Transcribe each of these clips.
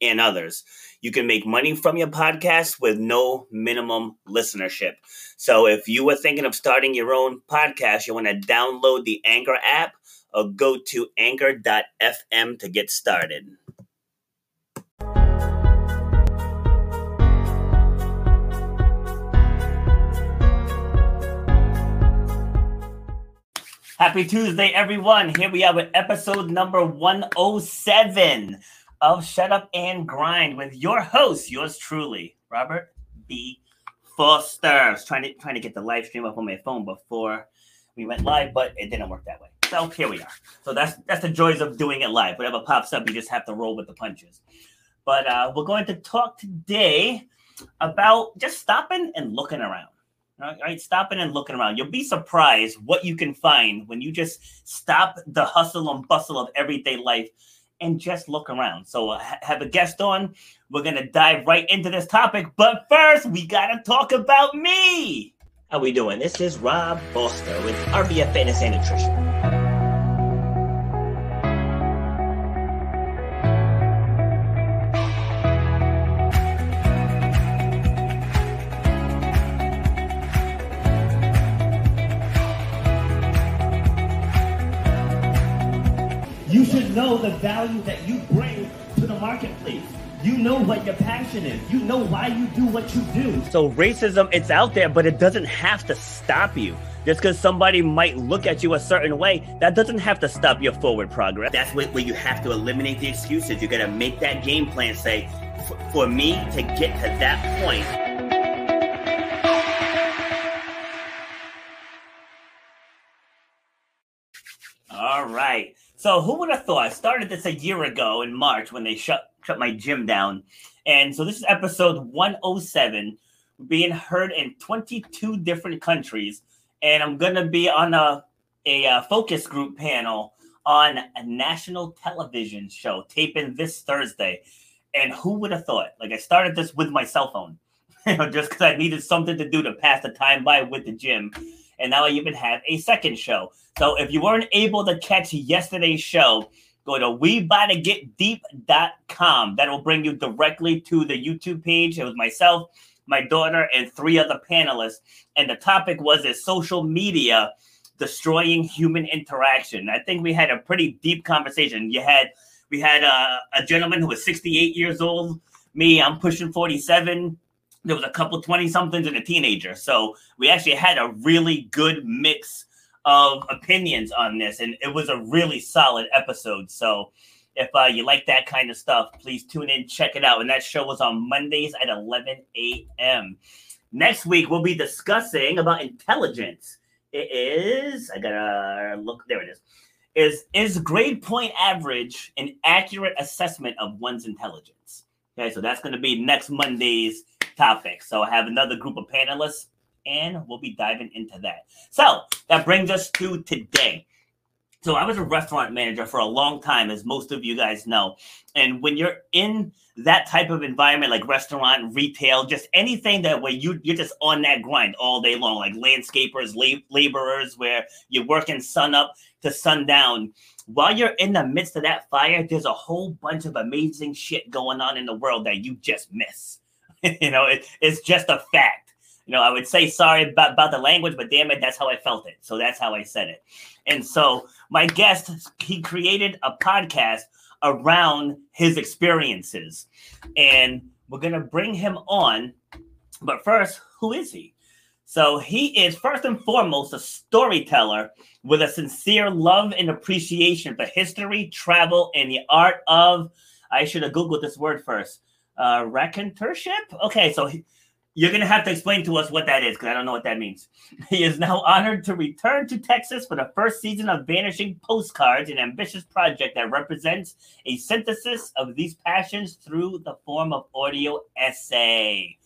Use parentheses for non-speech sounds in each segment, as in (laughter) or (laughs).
and others. You can make money from your podcast with no minimum listenership. So if you were thinking of starting your own podcast, you want to download the Anchor app or go to anchor.fm to get started. Happy Tuesday, everyone. Here we are with episode number 107 of Shut Up and Grind with your host, yours truly, Robert B. Foster. I was trying to trying to get the live stream up on my phone before we went live, but it didn't work that way. So here we are. So that's that's the joys of doing it live. Whatever pops up, you just have to roll with the punches. But uh, we're going to talk today about just stopping and looking around. All right, stopping and looking around. You'll be surprised what you can find when you just stop the hustle and bustle of everyday life and just look around. So, uh, have a guest on. We're to dive right into this topic. But first, we got to talk about me. How we doing? This is Rob Foster with RBF Fitness and Nutrition. Know the value that you bring to the marketplace. You know what your passion is. You know why you do what you do. So racism, it's out there, but it doesn't have to stop you. Just because somebody might look at you a certain way, that doesn't have to stop your forward progress. That's where you have to eliminate the excuses. You got to make that game plan. Say, for me to get to that point, All right. So who would have thought? I started this a year ago in March when they shut shut my gym down, and so this is episode 107, being heard in 22 different countries, and I'm gonna be on a a, a uh, focus group panel on a national television show taping this Thursday. And who would have thought? Like I started this with my cell phone, (laughs) you know, just because I needed something to do to pass the time by with the gym and now I even have a second show. So if you weren't able to catch yesterday's show, go to WeBodyGetDeep.com. That will bring you directly to the YouTube page. It was myself, my daughter, and three other panelists. And the topic was is social media destroying human interaction. I think we had a pretty deep conversation. You had we had a, a gentleman who was 68 years old. Me, I'm pushing 47 there was a couple 20 somethings and a teenager. So we actually had a really good mix of opinions on this, and it was a really solid episode. So if uh, you like that kind of stuff, please tune in, check it out. And that show was on Mondays at 11 a.m. Next week, we'll be discussing about intelligence. It is, I gotta look, there it is. Is is grade point average an accurate assessment of one's intelligence? Okay, so that's to be next Monday's topic. So I have another group of panelists, and we'll be diving into that. So that brings us to today. So I was a restaurant manager for a long time, as most of you guys know. And when you're in that type of environment, like restaurant, retail, just anything that where you you're just on that grind all day long, like landscapers, lab- laborers, where you're working sun up to sundown while you're in the midst of that fire, there's a whole bunch of amazing shit going on in the world that you just miss. (laughs) you know, it, it's just a fact. You know, I would say sorry about, about the language, but damn it, that's how I felt it. So that's how I said it. And so my guest, he created a podcast around his experiences. And we're going to bring him on. But first, who is he? So he is first and foremost a storyteller with a sincere love and appreciation for history, travel, and the art of. I should have googled this word first. Uh, raconteurship. Okay, so he, You're going to have to explain to us what that is because I don't know what that means. (laughs) He is now honored to return to Texas for the first season of Vanishing Postcards, an ambitious project that represents a synthesis of these passions through the form of audio essay.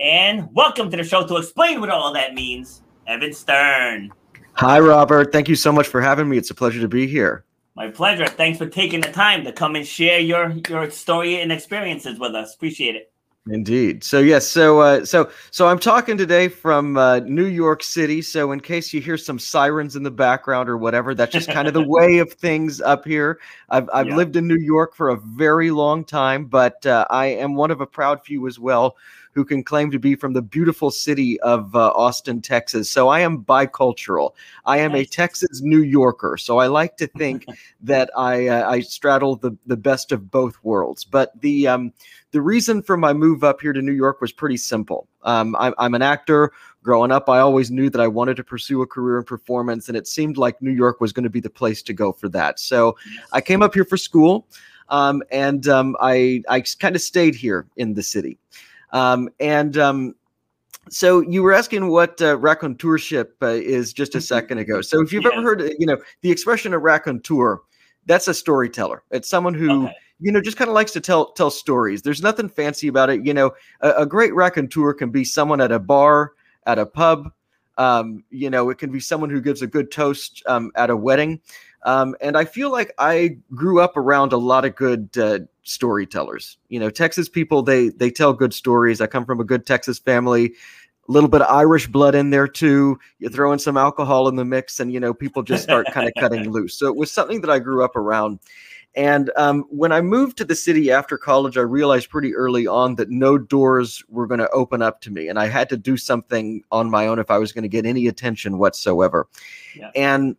And welcome to the show to explain what all that means, Evan Stern. Hi, Robert. Thank you so much for having me. It's a pleasure to be here. My pleasure. Thanks for taking the time to come and share your your story and experiences with us. Appreciate it. Indeed. So yes. So uh, so so I'm talking today from uh, New York City. So in case you hear some sirens in the background or whatever, that's just kind of the (laughs) way of things up here. I've I've yeah. lived in New York for a very long time, but uh, I am one of a proud few as well who can claim to be from the beautiful city of uh, Austin, Texas. So I am bicultural. I am nice. a Texas New Yorker. So I like to (laughs) think that I uh, I straddle the the best of both worlds. But the um, the reason for my move up here to New York was pretty simple. Um, I, I'm an actor. Growing up, I always knew that I wanted to pursue a career in performance, and it seemed like New York was going to be the place to go for that. So I came up here for school. Um, and um, I I kind of stayed here in the city. Um, and um, so you were asking what uh, raconteurship uh, is just a mm-hmm. second ago. So if you've yes. ever heard, you know, the expression a raconteur, that's a storyteller. It's someone who okay. You know just kind of likes to tell tell stories. There's nothing fancy about it. You know, a, a great raconteur can be someone at a bar, at a pub. Um, you know, it can be someone who gives a good toast um, at a wedding. Um, and I feel like I grew up around a lot of good uh, storytellers. You know, Texas people they they tell good stories. I come from a good Texas family. A little bit of Irish blood in there too. You throw in some alcohol in the mix, and you know people just start kind of cutting (laughs) loose. So it was something that I grew up around. And um, when I moved to the city after college, I realized pretty early on that no doors were going to open up to me, and I had to do something on my own if I was going to get any attention whatsoever. Yeah. And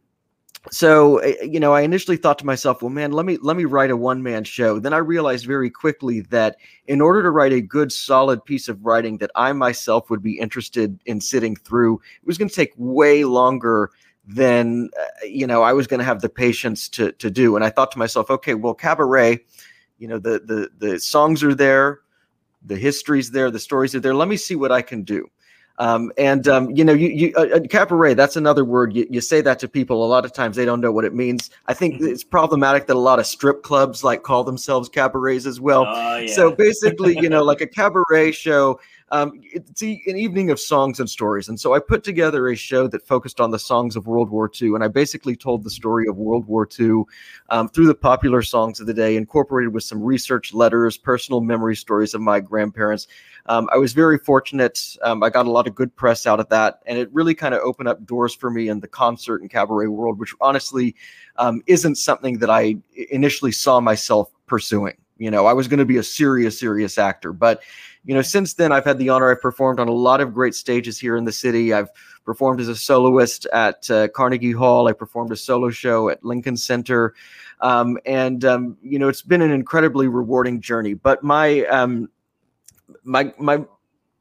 so eh, you know i initially thought to myself well man let me let me write a one man show then i realized very quickly that in order to write a good solid piece of writing that i myself would be interested in sitting through it was going to take way longer than uh, you know i was going to have the patience to to do and i thought to myself okay well cabaret you know the the the songs are there the history's there the stories are there let me see what i can do um, and um, you know, you, you uh, uh, cabaret. That's another word. You, you say that to people. A lot of times they don't know what it means. I think mm-hmm. it's problematic that a lot of strip clubs like call themselves cabarets as well. Oh, yeah. So basically, you know, like a (laughs) cabaret show um, it's an evening of songs and stories. And so I put together a show that focused on the songs of World War II. And I basically told the story of World War II um, through the popular songs of the day, incorporated with some research letters, personal memory stories of my grandparents. Um, I was very fortunate. Um, I got a lot of good press out of that. And it really kind of opened up doors for me in the concert and cabaret world, which honestly um, isn't something that I initially saw myself pursuing. You know, I was going to be a serious, serious actor. But you know, since then, I've had the honor. I've performed on a lot of great stages here in the city. I've performed as a soloist at uh, Carnegie Hall. I performed a solo show at Lincoln Center, um, and um, you know, it's been an incredibly rewarding journey. But my um, my my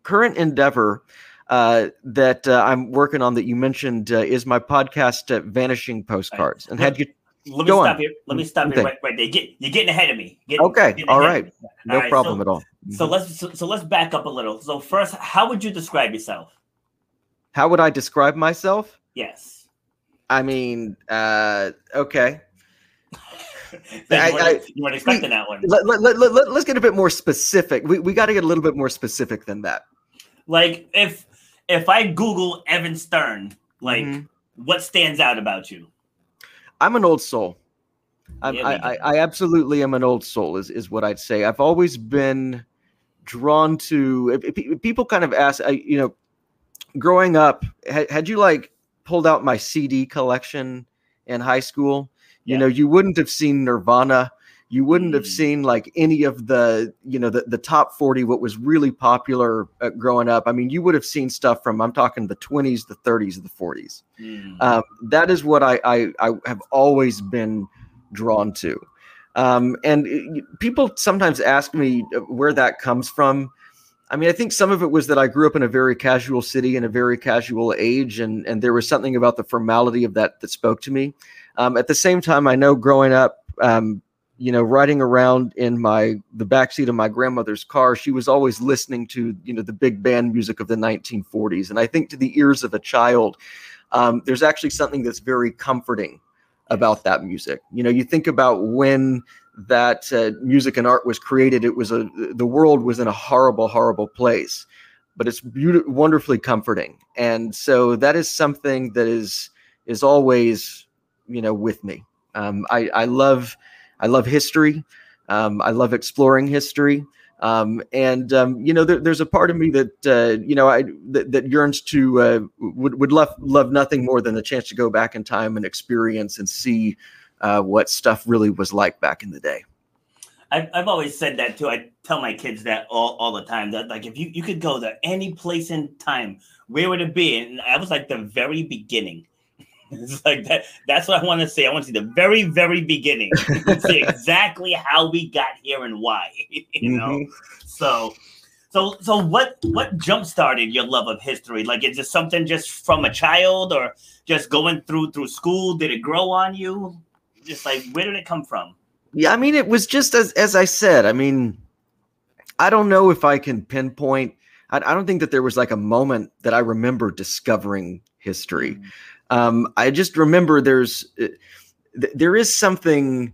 current endeavor. Uh, that uh, I'm working on that you mentioned uh, is my podcast, uh, Vanishing Postcards. And had you let me Go stop on. here. Let me stop okay. here right, right there. Get, you're getting ahead of me. Getting, okay. All right. No all right. problem so, at all. So let's so, so, let's back up a little. So first, how would you describe yourself? How would I describe myself? Yes. I mean, uh, okay. (laughs) I, I, you weren't expecting that one. Let, let, let, let, let's get a bit more specific. We, we got to get a little bit more specific than that. Like if if I Google Evan Stern, like mm-hmm. what stands out about you? I'm an old soul. Yeah, I, I, I absolutely am an old soul. Is is what I'd say. I've always been drawn to. If, if people kind of ask, I, you know, growing up, had, had you like pulled out my CD collection in high school, you yeah. know, you wouldn't have seen Nirvana you wouldn't have mm. seen like any of the you know the, the top 40 what was really popular uh, growing up i mean you would have seen stuff from i'm talking the 20s the 30s the 40s mm. um, that is what I, I, I have always been drawn to um, and it, people sometimes ask me uh, where that comes from I mean, I think some of it was that I grew up in a very casual city in a very casual age, and and there was something about the formality of that that spoke to me. Um, at the same time, I know growing up, um, you know, riding around in my the backseat of my grandmother's car, she was always listening to you know the big band music of the 1940s, and I think to the ears of a child, um, there's actually something that's very comforting about that music. You know, you think about when that uh, music and art was created, it was a the world was in a horrible, horrible place, but it's beautiful, wonderfully comforting, and so that is something that is is always you know with me. Um, I I love I love history. Um, I love exploring history. Um, and um, you know, there, there's a part of me that uh, you know I that, that yearns to uh, would would love love nothing more than the chance to go back in time and experience and see uh, what stuff really was like back in the day. I've, I've always said that too. I tell my kids that all, all the time. That like if you, you could go to any place in time, where would it be? And I was like the very beginning. (laughs) It's like that. That's what I want to say. I want to see the very, very beginning. see (laughs) exactly how we got here and why. (laughs) you know. Mm-hmm. So, so, so what? What jump started your love of history? Like, is it something just from a child, or just going through through school? Did it grow on you? Just like, where did it come from? Yeah, I mean, it was just as as I said. I mean, I don't know if I can pinpoint. I, I don't think that there was like a moment that I remember discovering history. Um, I just remember there's uh, there is something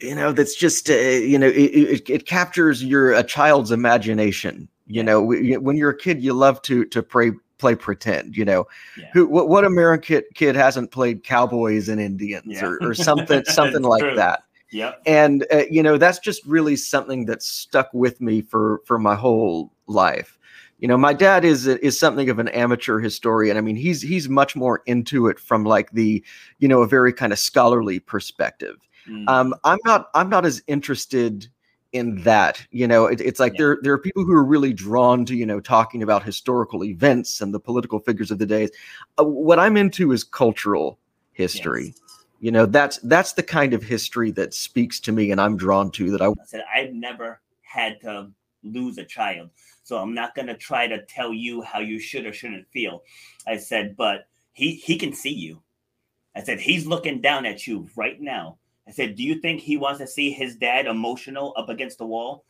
you know that's just uh, you know it, it, it, captures your a child's imagination you know when you're a kid you love to to play play pretend you know yeah. who what, what american kid hasn't played cowboys and indians yeah. or, or (laughs) something something like true. that yeah and uh, you know that's just really something that stuck with me for for my whole life you know my dad is is something of an amateur historian i mean he's he's much more into it from like the you know a very kind of scholarly perspective mm. um i'm not i'm not as interested in that you know it, it's like yeah. there there are people who are really drawn to you know talking about historical events and the political figures of the days uh, what i'm into is cultural history yes. you know that's that's the kind of history that speaks to me and i'm drawn to that i, I said i've never had to lose a child so I'm not going to try to tell you how you should or shouldn't feel. I said, but he he can see you. I said, he's looking down at you right now. I said, do you think he wants to see his dad emotional up against the wall?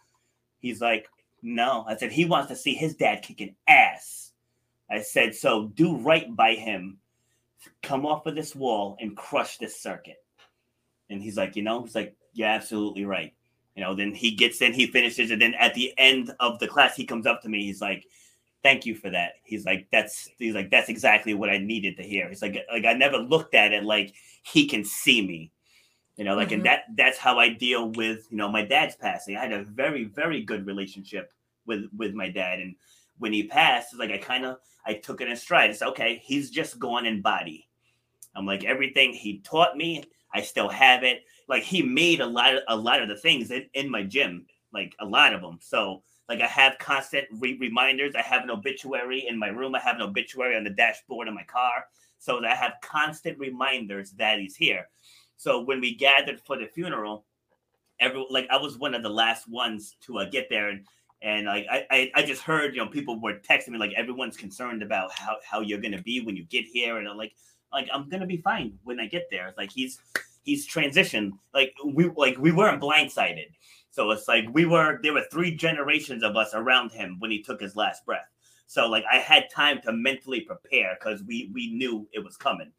He's like, no. I said, he wants to see his dad kicking ass. I said, so do right by him. Come off of this wall and crush this circuit. And he's like, you know, he's like, yeah, absolutely right. You know, then he gets in, he finishes, and then at the end of the class, he comes up to me. He's like, "Thank you for that." He's like, "That's," he's like, "That's exactly what I needed to hear." He's like, "Like I never looked at it like he can see me." You know, like, mm-hmm. and that that's how I deal with you know my dad's passing. I had a very very good relationship with with my dad, and when he passed, it's like I kind of I took it in stride. It's okay. He's just gone in body. I'm like everything he taught me, I still have it like he made a lot of a lot of the things in, in my gym, like a lot of them. So like I have constant re- reminders. I have an obituary in my room. I have an obituary on the dashboard of my car. So I have constant reminders that he's here. So when we gathered for the funeral, every like I was one of the last ones to uh, get there, and and like I, I I just heard you know people were texting me like everyone's concerned about how how you're gonna be when you get here, and I'm like like I'm gonna be fine when I get there. Like he's he's transitioned. Like we like we weren't blindsided. So it's like we were there were three generations of us around him when he took his last breath. So like I had time to mentally prepare because we we knew it was coming,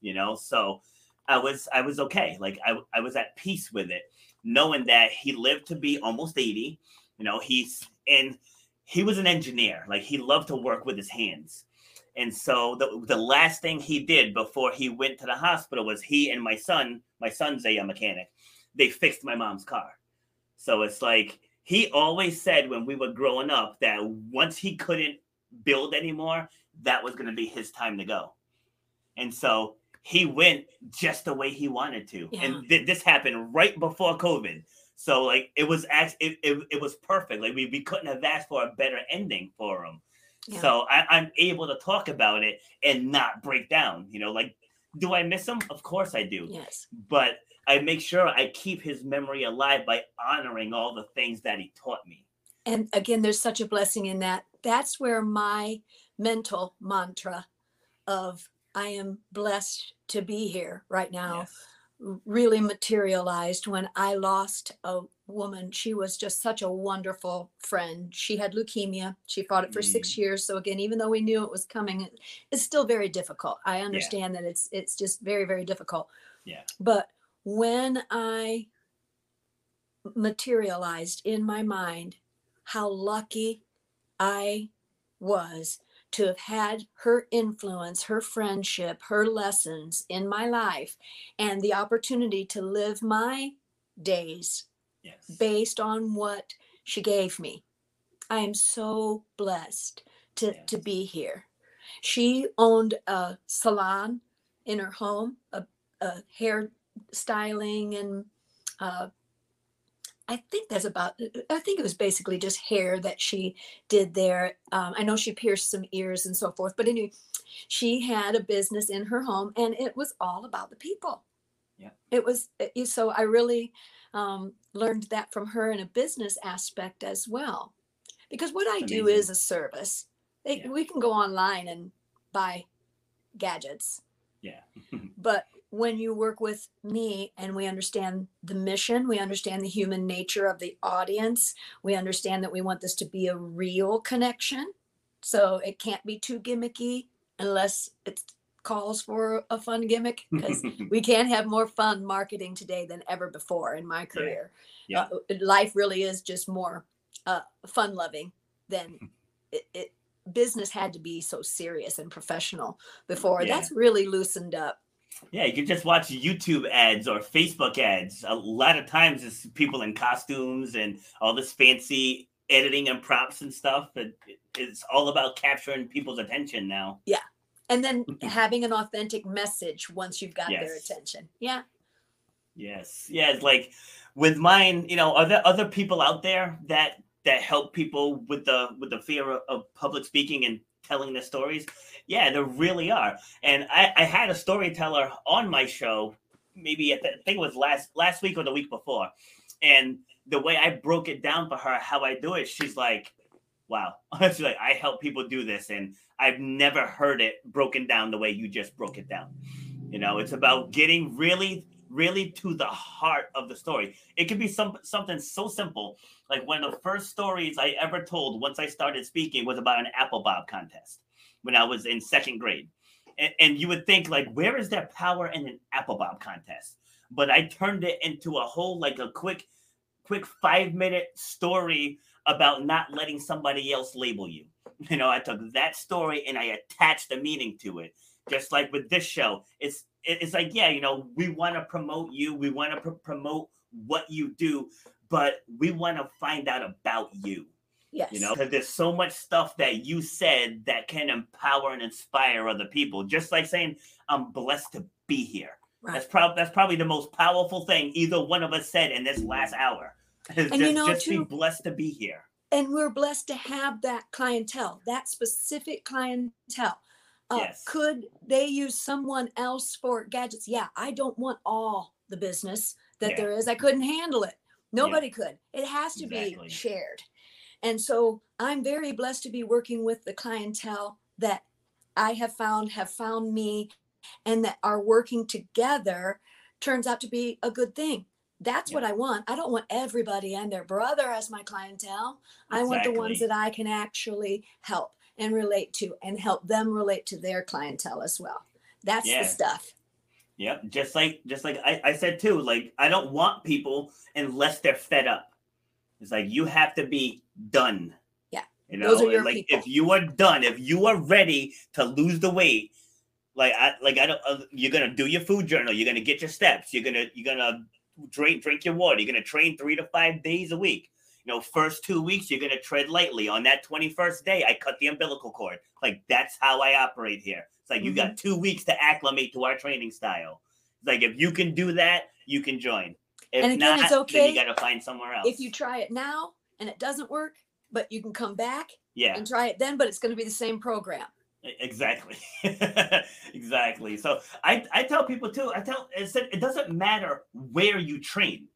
you know. So I was I was okay. Like I I was at peace with it, knowing that he lived to be almost 80. You know, he's and he was an engineer. Like he loved to work with his hands. And so the, the last thing he did before he went to the hospital was he and my son, my son's a mechanic, they fixed my mom's car. So it's like he always said when we were growing up that once he couldn't build anymore, that was going to be his time to go. And so he went just the way he wanted to. Yeah. And th- this happened right before COVID. So like it was as it, it, it was perfect. Like we, we couldn't have asked for a better ending for him. So I, am able to talk about it and not break down. You know, like, do I miss him? Of course I do. Yes. But I make sure I keep his memory alive by honoring all the things that he taught me. And again, there's such a blessing in that. That's where my mental mantra of I am blessed to be here right now. Yes. really materialized when I lost a woman. She was just such a wonderful friend. She had leukemia. She fought it for six Mm. years. So again, even though we knew it was coming, it's still very difficult. I understand that it's it's just very very difficult. Yeah. But when I materialized in my mind how lucky I was to have had her influence, her friendship, her lessons in my life, and the opportunity to live my days Yes. based on what she gave me. I am so blessed to, to be here. She owned a salon in her home, a, a hair styling and uh, I think that's about. I think it was basically just hair that she did there. Um, I know she pierced some ears and so forth, but anyway, she had a business in her home, and it was all about the people. Yeah. it was. it- So I really um, learned that from her in a business aspect as well, because what I do is a service. They, Yeah. We can go online and buy gadgets, Yeah. (laughs) but when you work with me and we understand the mission, we understand the human nature of the audience, we understand that we want this to be a real connection. So it can't be too gimmicky unless it calls for a fun gimmick because (laughs) we can't have more fun marketing today than ever before in my career. Yeah. Uh, life really is just more uh, fun loving than (laughs) it, it. Business had to be so serious and professional before. Yeah. That's really loosened up. Yeah, you can just watch YouTube ads or Facebook ads. A lot of times it's people in costumes and all this fancy editing and props and stuff. It, it's all about capturing people's attention now. And then mm-hmm. having an authentic message once you've got their attention yeah Yes. Yeah, it's like with mine, you know, are there other people out there that that help people with the with the fear of, of public speaking and telling their stories? Yeah, there really are. And I, I had a storyteller on my show, maybe at the, I think it was last last week or the week before. And the way I broke it down for her, how I do it, she's like, wow. (laughs) she's like, I help people do this. And I've never heard it broken down the way you just broke it down. You know, it's about getting really, really to the heart of the story. It could be some something so simple. Like one of the first stories I ever told once I started speaking was about an apple bob contest when I was in second grade. And, and you would think like, where is there power in an apple bob contest? But I turned it into a whole like a quick, quick five minute story about not letting somebody else label you. (laughs) You know, I took that story and I attached a meaning to it. Just like with this show it's it's like yeah you know we want to promote you we want to pr- promote what you do but we want to find out about you. Yes. You know because there's so much stuff that you said that can empower and inspire other people. Just like saying i'm blessed to be here. Right. that's probably that's probably the most powerful thing either one of us said in this last hour And you know, just be too- blessed to be here. And we're blessed to have that clientele that specific clientele. Uh, Yes. could they use someone else for gadgets? Yeah i don't want all the business that Yeah. there is. I couldn't handle it. Nobody could. It has to Exactly. be shared. And so i'm very blessed to be working with the clientele that i have found have found me and that are working together turns out to be a good thing that's what i want i don't want everybody and their brother as my clientele I want the ones that I can actually help and relate to and help them relate to their clientele as well. That's Yeah. the stuff. Yep, just like just like I, I said too, like I don't want people unless they're fed up. It's like you have to be done. Yeah, You know, those are your like people. if you are done, if you are ready to lose the weight, like I like I don't uh, you're gonna do your food journal, you're gonna get your steps, you're gonna you're gonna drink drink your water, you're gonna train three to five days a week. You know, first two weeks you're gonna tread lightly. On that 21st day, I cut the umbilical cord. Like that's how I operate here. It's like you Mm-hmm. got two weeks to acclimate to our training style. It's like if you can do that, you can join. If And again, not, it's then okay you gotta find somewhere else. If you try it now and it doesn't work, but you can come back yeah, and try it then, but it's going to be the same program. Exactly. (laughs) exactly. So I, I tell people too, I tell I said it doesn't matter where you train.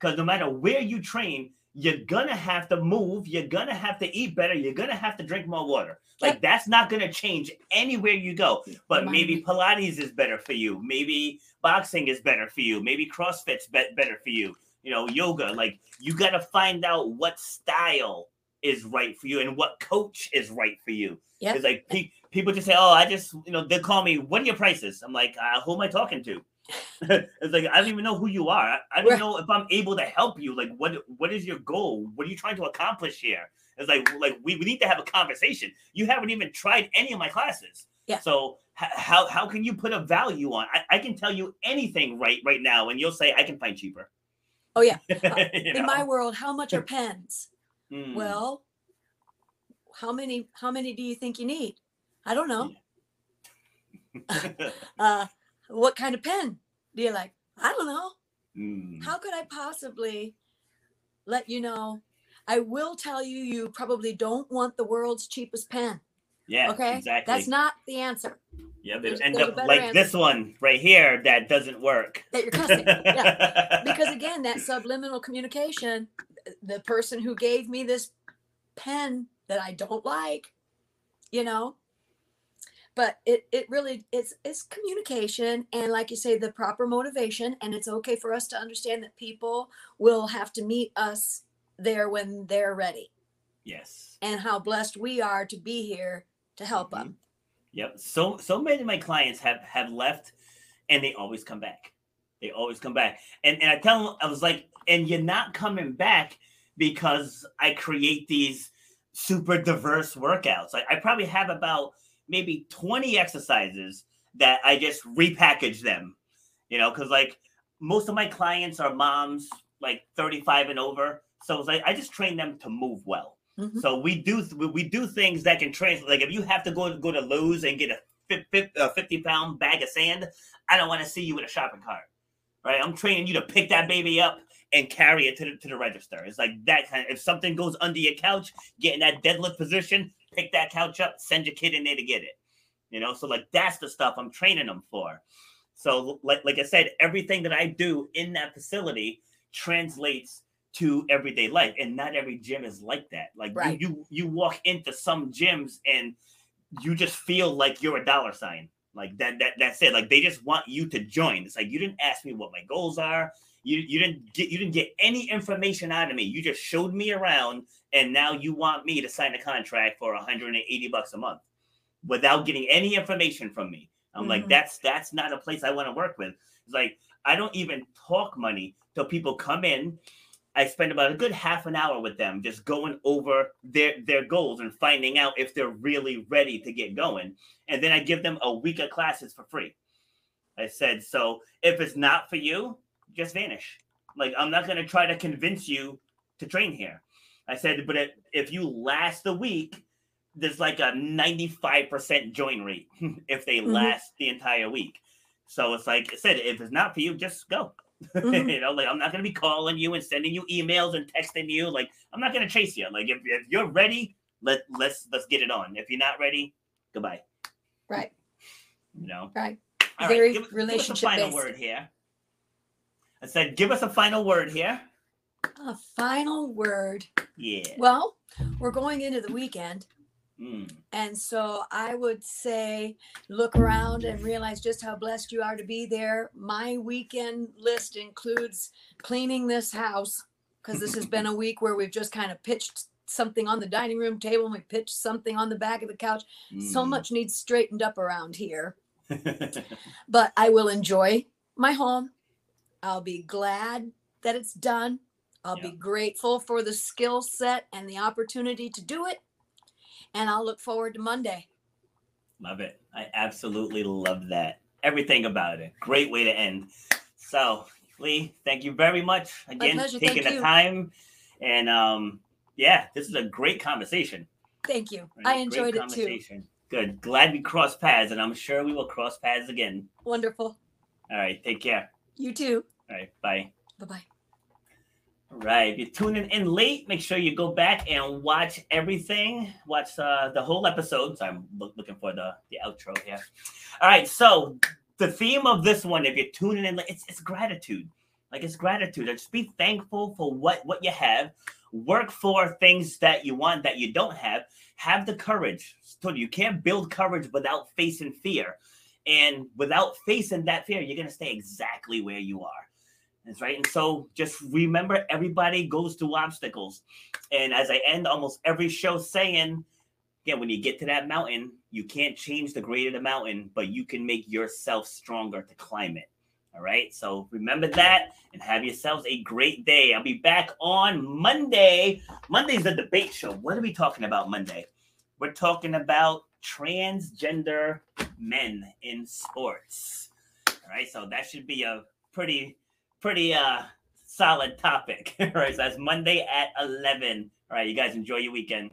Because no matter where you train, you're gonna have to move, you're gonna have to eat better, you're gonna have to drink more water. Like Yep. that's not gonna change anywhere you go. But maybe. Pilates is better for you. Maybe boxing is better for you. Maybe CrossFit's be- better for you. You know, yoga. Like you got to find out what style is right for you and what coach is right for you. Yeah. It's like pe- people just say, "Oh, I just," you know, they call me. What are your prices? I'm like, uh, "Who am I talking to?" (laughs) it's like I don't even know who you are. I, I don't Right. know if I'm able to help you. Like, what what is your goal? What are you trying to accomplish here? It's like like we, we need to have a conversation. You haven't even tried any of my classes. Yeah. So h- how how can you put a value on? I, I can tell you anything right right now, and you'll say I can find cheaper. Oh, yeah. (laughs) You In my world, how much are pens? Mm. Well, how many how many do you think you need? I don't know. (laughs) Uh what kind of pen do you like? I don't know. Mm. How could I possibly let you know? I will tell you you probably don't want the world's cheapest pen. yeah. Okay? Exactly. That's not the answer Yeah, they end up like answer. this one right here that doesn't work. that you're cussing. yeah. (laughs) Because again, that subliminal communication, the person who gave me this pen that I don't like, you know, but it it really it's it's communication and like you say the proper motivation and it's okay for us to understand that people will have to meet us there when they're ready yes. and how blessed we are to be here to help Mhm. them Yep. So so many of my clients have have left, and they always come back. They always come back, and and I tell them I was like, and you're not coming back because I create these super diverse workouts. Like I probably have about maybe 20 exercises that I just repackage them. You know, because like most of my clients are moms, like 35 and over. So it's like I just train them to move well. Mhm. So we do we- do things that can translate. Like if you have to go go to Lowe's and get a fif- fif- a fifty pound bag of sand, I don't want to see you in a shopping cart, right? I'm training you to pick that baby up and carry it to the, to the register. It's like that kind. Of, if something goes under your couch, get in that deadlift position, pick that couch up, send your kid in there to get it. You know, so like that's the stuff I'm training them for. So like like I said, everything that I do in that facility translates to everyday life and not every gym is like that like you- you, you walk into some gyms and you just feel like you're a dollar sign like that that that's it. Like they just want you to join. It's like you didn't ask me what my goals are. You you didn't get you didn't get any information out of me. You just showed me around and now you want me to sign a contract for 180 bucks a month without getting any information from me. I'm like Mhm. that's that's not a place i want to work with. It's like i don't even talk money till people come in I spend about a good half an hour with them just going over their their goals and finding out if they're really ready to get going. And then I give them a week of classes for free. I said, so if it's not for you, just vanish. Like I'm not going to try to convince you to train here. I said, but if, if you last a week, there's like a 95% join rate (laughs) if they Mhm. last the entire week. So it's like I said, if it's not for you, just go. Mhm. (laughs) you know, like I'm not gonna be calling you and sending you emails and texting you. Like I'm not gonna chase you. Like if, if you're ready, let let's let's get it on. If you're not ready, goodbye. right You know. right All right, Very give, give us a final based. word here. I said, give us a final word here. a final word Yeah. well we're going into the weekend Mm. And so I would say look around and realize just how blessed you are to be there. My weekend list includes cleaning this house because this has been a week where we've just kind of pitched something on the dining room table and we pitched something on the back of the couch. So Mm. much needs straightened up around here. (laughs) But I will enjoy my home. I'll be glad that it's done. I'll be grateful for the skill set and the opportunity to do it. And I'll look forward to Monday. Love it. I absolutely love that. Everything about it. Great way to end. So, Leigh, thank you very much again taking Thank the you. time. And um, yeah, this is a great conversation. Thank you. I enjoyed it too. Good. Glad we crossed paths, and I'm sure we will cross paths again. Wonderful. All right. Take care. You too. All right. Bye. Bye bye. Right. If you're tuning in late, make sure you go back and watch everything. Watch uh, the whole episode. So I'm loo- looking for the, the outro here. All right. So the theme of this one, if you're tuning in, it's, it's gratitude. Like it's gratitude. Just be thankful for what what you have, work for things that you want that you don't have. Have the courage. You can't build courage without facing fear. And without facing that fear, you're going to stay exactly where you are. Right. And so just remember everybody goes through obstacles. And as I end almost every show saying, again, when you get to that mountain, you can't change the grade of the mountain, but you can make yourself stronger to climb it. All right. So remember that and have yourselves a great day. I'll be back on Monday. Monday's the debate show. What are we talking about Monday? We're talking about transgender men in sports. All right. So that should be a pretty, pretty uh solid topic. (laughs) Right. So that's Monday at 11. All right. You guys enjoy your weekend.